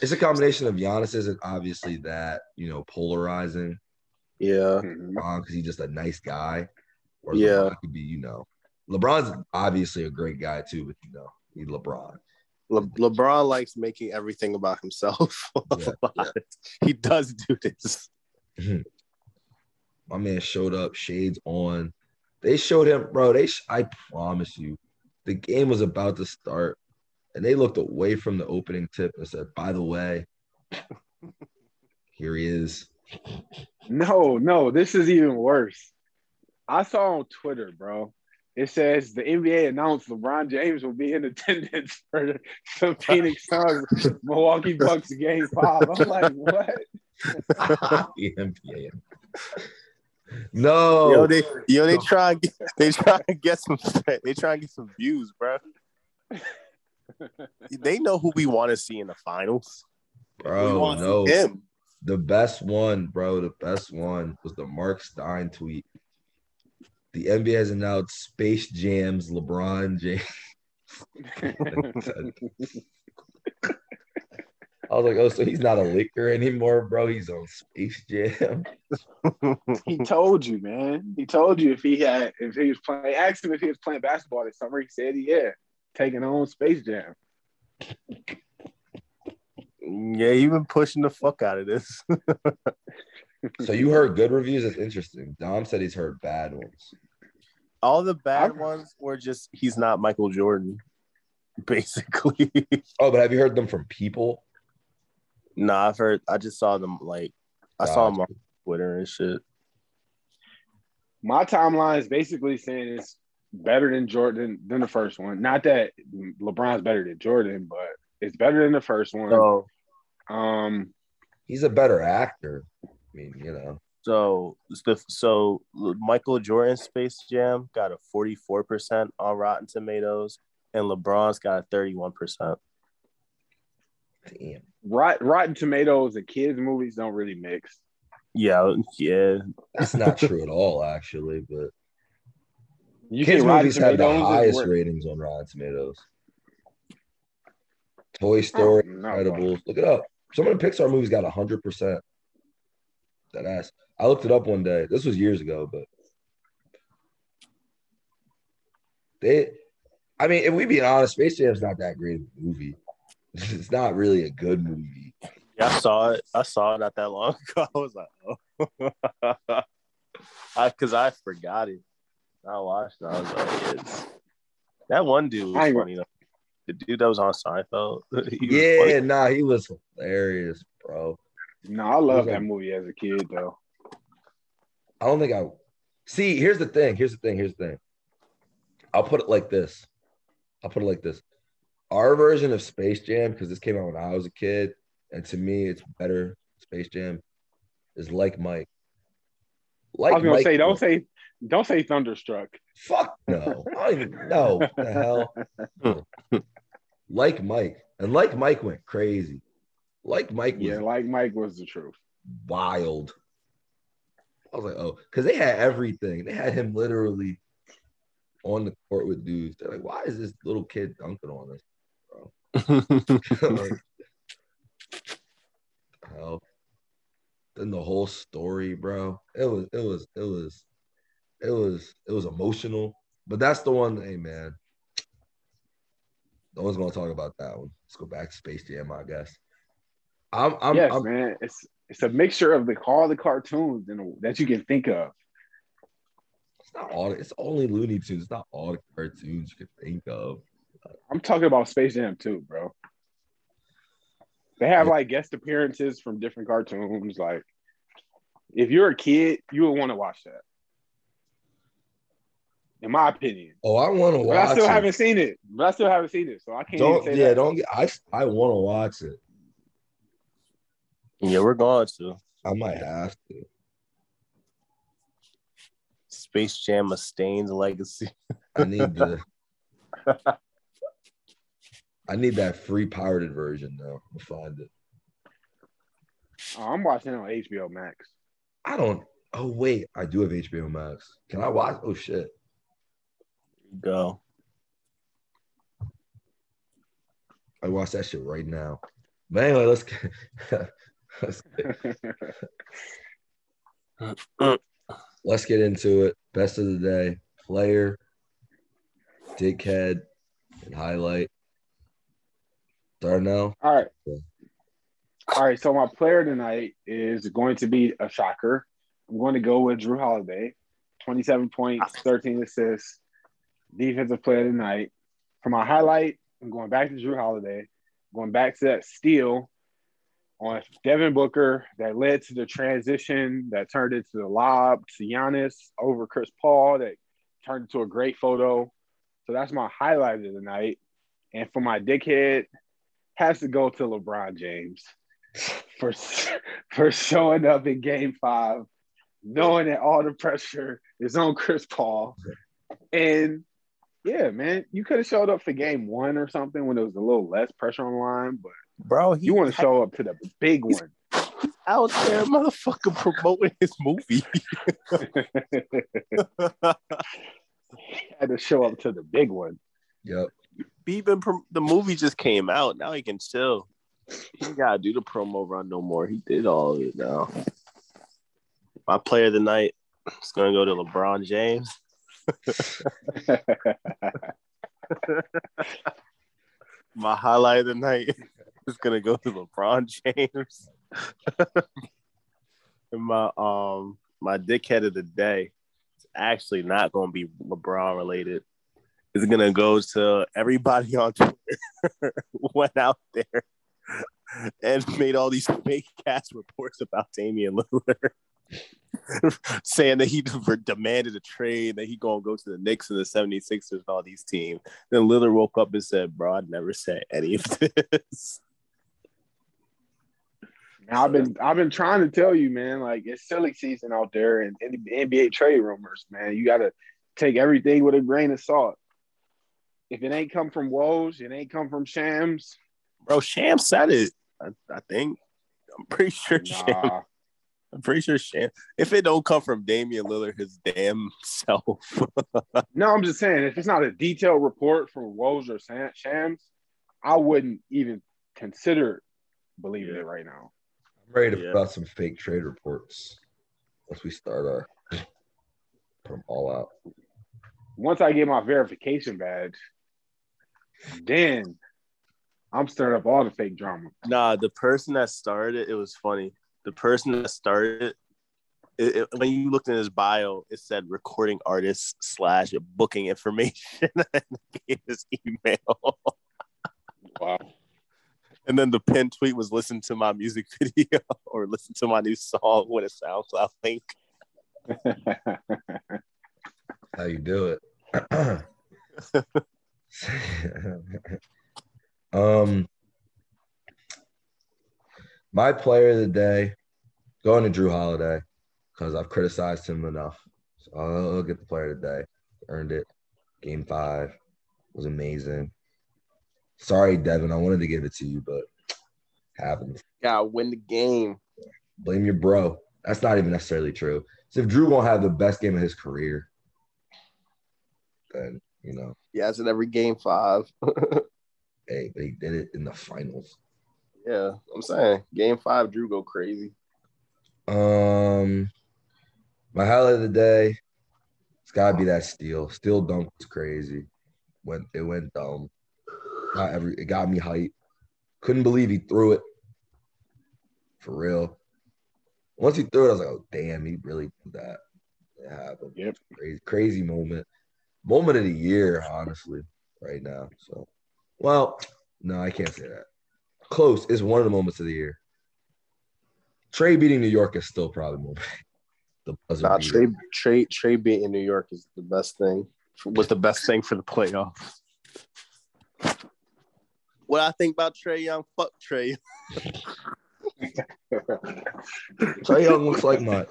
Speaker 1: it's a combination of Giannis isn't obviously that you know polarizing
Speaker 3: Yeah,
Speaker 2: Mhm.
Speaker 1: because he's just a nice guy. Or
Speaker 3: Yeah.
Speaker 1: LeBron could be you know LeBron's obviously a great guy too, but you know he's LeBron.
Speaker 3: Le- LeBron likes making everything about himself. [LAUGHS]
Speaker 1: Yeah,
Speaker 3: He does do this.
Speaker 1: My man showed up, shades on. They showed him, bro. They, sh- I promise you, the game was about to start, and they looked away from the opening tip and said, "By the way, here he is."
Speaker 2: No, no, this is even worse. I saw on Twitter, bro. It says the NBA announced LeBron James will be in attendance [LAUGHS] for the the Phoenix Suns Milwaukee Bucks game five. I'm like, what? [LAUGHS]
Speaker 1: the NBA. No,
Speaker 3: Yo, they yo they try and get, they try and get some they try and get some views, bro. they know who we want to see in the finals. we
Speaker 1: bro,
Speaker 3: want
Speaker 1: no.
Speaker 3: him.
Speaker 1: The best one, bro, the best one was the Marc Stein tweet. The NBA has announced Space Jam's LeBron James. [LAUGHS] [LAUGHS] I was like, oh, so he's not a Laker anymore, bro. He's on Space Jam. [LAUGHS]
Speaker 2: he told you, man. He told you if he had if he was playing asked him if he was playing basketball this summer. He said yeah, taking on Space Jam.
Speaker 3: Yeah, you've been pushing the fuck out of this. [LAUGHS]
Speaker 1: So you heard good reviews. That's interesting. Dom said he's heard bad ones.
Speaker 3: All the bad
Speaker 2: I-
Speaker 3: ones were just he's not Michael Jordan, [LAUGHS] basically.
Speaker 1: Oh, but have you heard them from people?
Speaker 3: Nah, I've heard. I just saw them like I saw them on Twitter and shit.
Speaker 2: My timeline is basically saying it's better than Jordan than the first one. Not that LeBron's better than Jordan, but it's better than the first one.
Speaker 3: So
Speaker 2: Um,
Speaker 1: He's a better actor. I mean, you know.
Speaker 3: So the so Michael Jordan Space Jam got a 44% on Rotten Tomatoes, and LeBron's got a 31%.
Speaker 1: Damn.
Speaker 2: Rot, Rotten Tomatoes and kids movies don't really mix.
Speaker 3: Yeah, yeah.
Speaker 1: That's not true at all, actually. But
Speaker 2: You
Speaker 1: kids movies have the highest ratings on Rotten Tomatoes. Toy oh, Story,
Speaker 2: Oh, no,
Speaker 1: Incredibles. Look it up. Some of the Pixar movies got hundred percent. That ass. I looked it up one day. This was years ago, but they. I mean, if we be honest, Space Jam's not that great of a movie. [LAUGHS] It's not really a good movie.
Speaker 3: Yeah, I saw it. I saw it not that long [LAUGHS] ago. I was like, oh, [LAUGHS] I because I forgot it. I watched it. I was like, it's... that one dude
Speaker 2: I
Speaker 3: was
Speaker 2: ain't-
Speaker 3: funny though. The dude that was on Seinfeld. he was
Speaker 1: Yeah,
Speaker 3: funny.
Speaker 1: nah, he was hilarious, bro.
Speaker 2: No, I love
Speaker 1: Okay.
Speaker 2: that movie as a kid though.
Speaker 1: I don't think I see. Here's the thing. Here's the thing. Here's the thing. I'll put it like this. I'll put it like this. Our version of Space Jam, because this came out when I was a kid, and to me, it's better. Space Jam is like Mike. Like
Speaker 2: I was gonna
Speaker 1: Mike,
Speaker 2: say, don't say, don't say Thunderstruck.
Speaker 1: Fuck no. I don't even know what the hell. like Mike, and like Mike went crazy. Like Mike was
Speaker 2: Yeah, like Mike was the truth.
Speaker 1: wild. I was like, oh, because they had everything. They had him literally on the court with dudes. They're like, why is this little kid dunking on us? [LAUGHS] hell. Then the whole story, bro. It was, it was, it was, it was, it was emotional. But that's the one, hey man. No one's gonna talk about that one. Let's go back to Space Jam, I guess. I'm, I'm,
Speaker 2: yes,
Speaker 1: I'm
Speaker 2: man. It's it's a mixture of the all the cartoons and that you can think of.
Speaker 1: It's not all. It's only Looney Tunes. It's not all the cartoons you can think of.
Speaker 2: I'm talking about Space Jam too, bro. They have
Speaker 1: Yeah.
Speaker 2: like guest appearances from different cartoons. Like, if you're a kid, you would want to watch that. In my opinion,
Speaker 1: Oh, I want to watch.
Speaker 2: but I still
Speaker 1: it.
Speaker 2: haven't seen it. But I still haven't seen it, so I can't.
Speaker 1: Don't
Speaker 2: say
Speaker 1: yeah,
Speaker 2: that.
Speaker 1: don't get. I I want to watch it.
Speaker 3: yeah, we're going to
Speaker 1: I might have to.
Speaker 3: Space Jam: A Stain's Legacy.
Speaker 1: I need the. [LAUGHS] I need that free pirated version though. I'll find it.
Speaker 2: Oh, I'm watching it on HBO Max.
Speaker 1: I don't. Oh wait, I do have HBO Max. Can I watch? Oh shit.
Speaker 3: Go.
Speaker 1: I watch that shit right now. But anyway, let's get, [LAUGHS] let's get, [LAUGHS] let's get into it. Best of the day, player, dickhead, and highlight. Darnell.
Speaker 2: All right.
Speaker 1: Yeah.
Speaker 2: All right. So my player tonight is going to be a shocker. I'm going to go with Jrue Holiday, 27 points, 13 assists, defensive player tonight. For my highlight, I'm going back to Jrue Holiday, going back to that steal on Devin Booker that led to the transition that turned into the lob to Giannis over Chris Paul that turned into a great photo. So that's my highlight of the night. And for my dickhead, has to go to LeBron James for for showing up in Game Five, knowing that all the pressure is on Chris Paul, and yeah, man, you could have showed up for Game One or something when there was a little less pressure on the line, but
Speaker 3: Bro, he
Speaker 2: you want to show up to the big one.
Speaker 3: out there, motherfucker, promoting his movie. [LAUGHS] [LAUGHS]
Speaker 2: had to show up to the big one.
Speaker 1: Yep.
Speaker 3: He been the movie just came out. Now he can chill. He gotta do the promo run no more. He did all of it now. My player of the night is gonna go to LeBron James. [LAUGHS] My highlight of the night [LAUGHS] is gonna go to LeBron James. [LAUGHS] and my um my dickhead of the day is actually not gonna be LeBron related. It's gonna go to everybody on Twitter [LAUGHS] went out there and made all these fake ass reports about Damian Lillard. [LAUGHS] saying that he demanded a trade, that he gonna go to the Knicks and the 76ers and all these teams. Then Lillard woke up and said, Bro, I never said any of this.
Speaker 2: I've been I've been trying to tell you, man. Like it's silly season out there, and, and NBA trade rumors, man. You got to take everything with a grain of salt. If it ain't come from Woj, it ain't come from Shams.
Speaker 3: Bro, Sham said it. I, I think. I'm pretty sure Sham. I'm pretty sure Sham. If it don't come from Damian Lillard his damn [LAUGHS] self,
Speaker 2: no, I'm just saying if it's not a detailed report from Woj or Shams, I wouldn't even consider believing it right now.
Speaker 1: I'm ready to
Speaker 3: Yeah.
Speaker 1: put out some fake trade reports once we start our put them all out.
Speaker 2: Once I get my verification badge, then I'm stirring up all the fake drama.
Speaker 3: nah, the person that started it, it was funny. The person that started it, it, it- when you looked in his bio, it said recording artist slash booking information [LAUGHS] and his email.
Speaker 2: Wow.
Speaker 3: And then the pin tweet was listen to my music video [LAUGHS] or listen to my new song with a SoundCloud link. [LAUGHS]
Speaker 1: How you do it? [CLEARS THROAT] [LAUGHS] um, my player of the day going to Jrue Holiday because I've criticized him enough. So I'll, get the player of the day. Earned it. Game five was amazing. Sorry, Devin. I wanted to give it to you, but happens.
Speaker 3: Gotta win the game.
Speaker 1: Blame your bro. That's not even necessarily true. So if Jrue won't have the best game of his career, then you know,
Speaker 3: He has it every game five. [LAUGHS]
Speaker 1: hey, but he did it in the finals.
Speaker 3: yeah, I'm saying game five, Jrue go crazy.
Speaker 1: Um, my highlight of the day, it's gotta be that steal. Steal dunk was crazy. Went it went dumb. Not every it got me hype. Couldn't believe he threw it. For real. Once he threw it, I was like, oh damn, he really did that. It happened.
Speaker 2: Yep.
Speaker 1: Crazy, crazy moment. Moment of the year, honestly, right now. So well, no, I can't say that. Close. is one of the moments of the year. Trae beating New York is still probably more. [LAUGHS] the buzzer
Speaker 3: Nah. Trae, Trae, Trae beat in New York is the best thing. Was the best thing for the playoffs. What I think about Trae Young? Fuck Trae. [LAUGHS]
Speaker 1: Trae Young looks like my.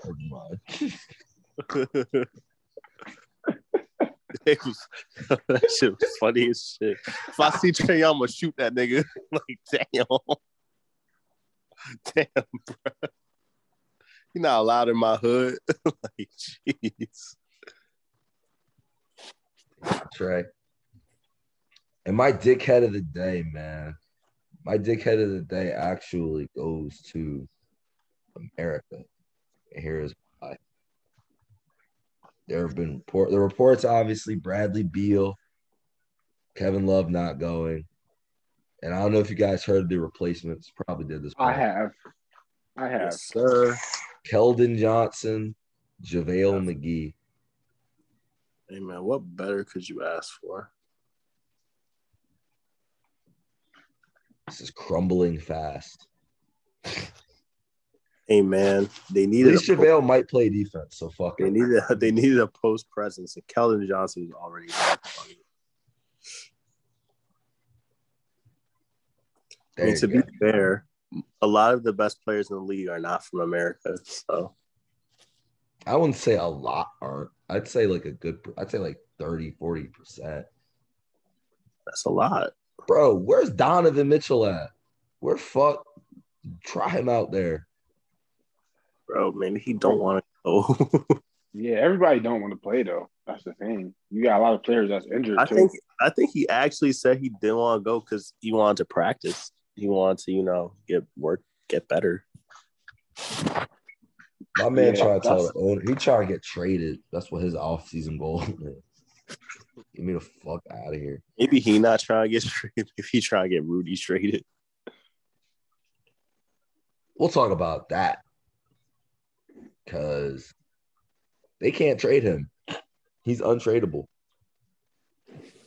Speaker 1: [LAUGHS] [LAUGHS]
Speaker 3: it was [LAUGHS] that shit was funny as shit. If I see Trae I'm gonna shoot that nigga. [LAUGHS] like, damn, damn, bro. You're not allowed in my hood. like, jeez.
Speaker 1: Trae. And my dickhead of the day, man. My dickhead of the day actually goes to America. Here is why. There have been report the reports obviously Bradley Beal, Kevin Love not going. And I don't know if you guys heard the replacements. Probably did this.
Speaker 2: I have. I have.
Speaker 3: Yes, sir.
Speaker 1: Keldon Johnson, JaVale McGee.
Speaker 3: Hey man, what better could you ask for?
Speaker 1: This is crumbling fast.
Speaker 3: Hey man, they
Speaker 1: At
Speaker 3: needed
Speaker 1: least
Speaker 3: a,
Speaker 1: JaVale might play defense, so fuck
Speaker 3: they needed they needed a post presence, and Keldon Johnson was already. I mean, to
Speaker 1: go.
Speaker 3: be fair, a lot of the best players in the league are not from America. So
Speaker 1: I wouldn't say a lot aren't. I'd say like a good, I'd say like 30, 40%.
Speaker 3: that's a lot.
Speaker 1: Bro, where's Donovan Mitchell at? Where fuck? Try him out there.
Speaker 3: Bro, man, he don't want to go. [LAUGHS]
Speaker 2: Yeah, everybody don't want to play though. That's the thing. You got a lot of players that's injured
Speaker 3: I
Speaker 2: too.
Speaker 3: think I think he actually said he didn't want to go because he wanted to practice. He wanted to, you know, get work, get better.
Speaker 1: My man
Speaker 2: Yeah,
Speaker 1: trying to tell the owner, he trying to get traded. That's what his offseason goal [LAUGHS] is. Get me the fuck out of here.
Speaker 3: Maybe he not trying to get [LAUGHS] traded. If he trying to get Rudy traded,
Speaker 1: We'll talk about that. Cause they can't trade him. He's untradeable.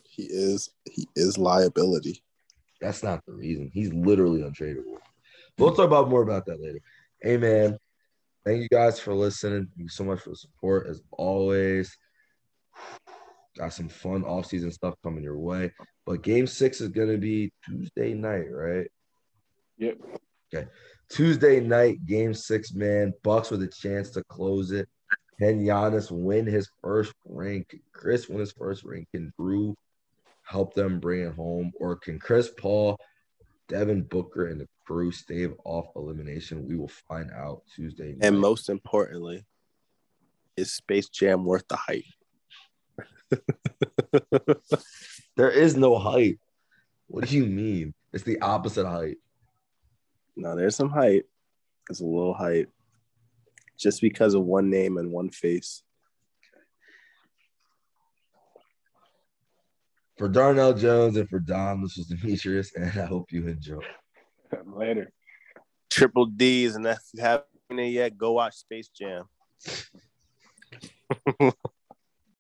Speaker 3: he is he is liability.
Speaker 1: That's not the reason. He's literally untradeable. We'll talk about more about that later. Hey man, thank you guys for listening. Thank you so much for the support as always. Got some fun off-season stuff coming your way. But game six is gonna be Tuesday night, right?
Speaker 2: Yep.
Speaker 1: Tuesday night, game six, man. Bucks with a chance to close it. Can Giannis win his first ring? Can Khris win his first ring? Can Jrue help them bring it home? Or can Chris Paul, Devin Booker, and the crew stave off elimination? We will find out Tuesday night.
Speaker 3: And most importantly, is Space Jam worth the hype? [LAUGHS]
Speaker 1: there is no hype. What do you mean? It's the opposite height.
Speaker 3: No, there's some hype. There's a little hype. Just because of one name and one face.
Speaker 1: For Darnell Jones and for Dom, this was Demetrius, and I hope you enjoy. [LAUGHS]
Speaker 2: Later.
Speaker 3: Triple D's, and if you haven't it yet, go watch Space Jam. [LAUGHS]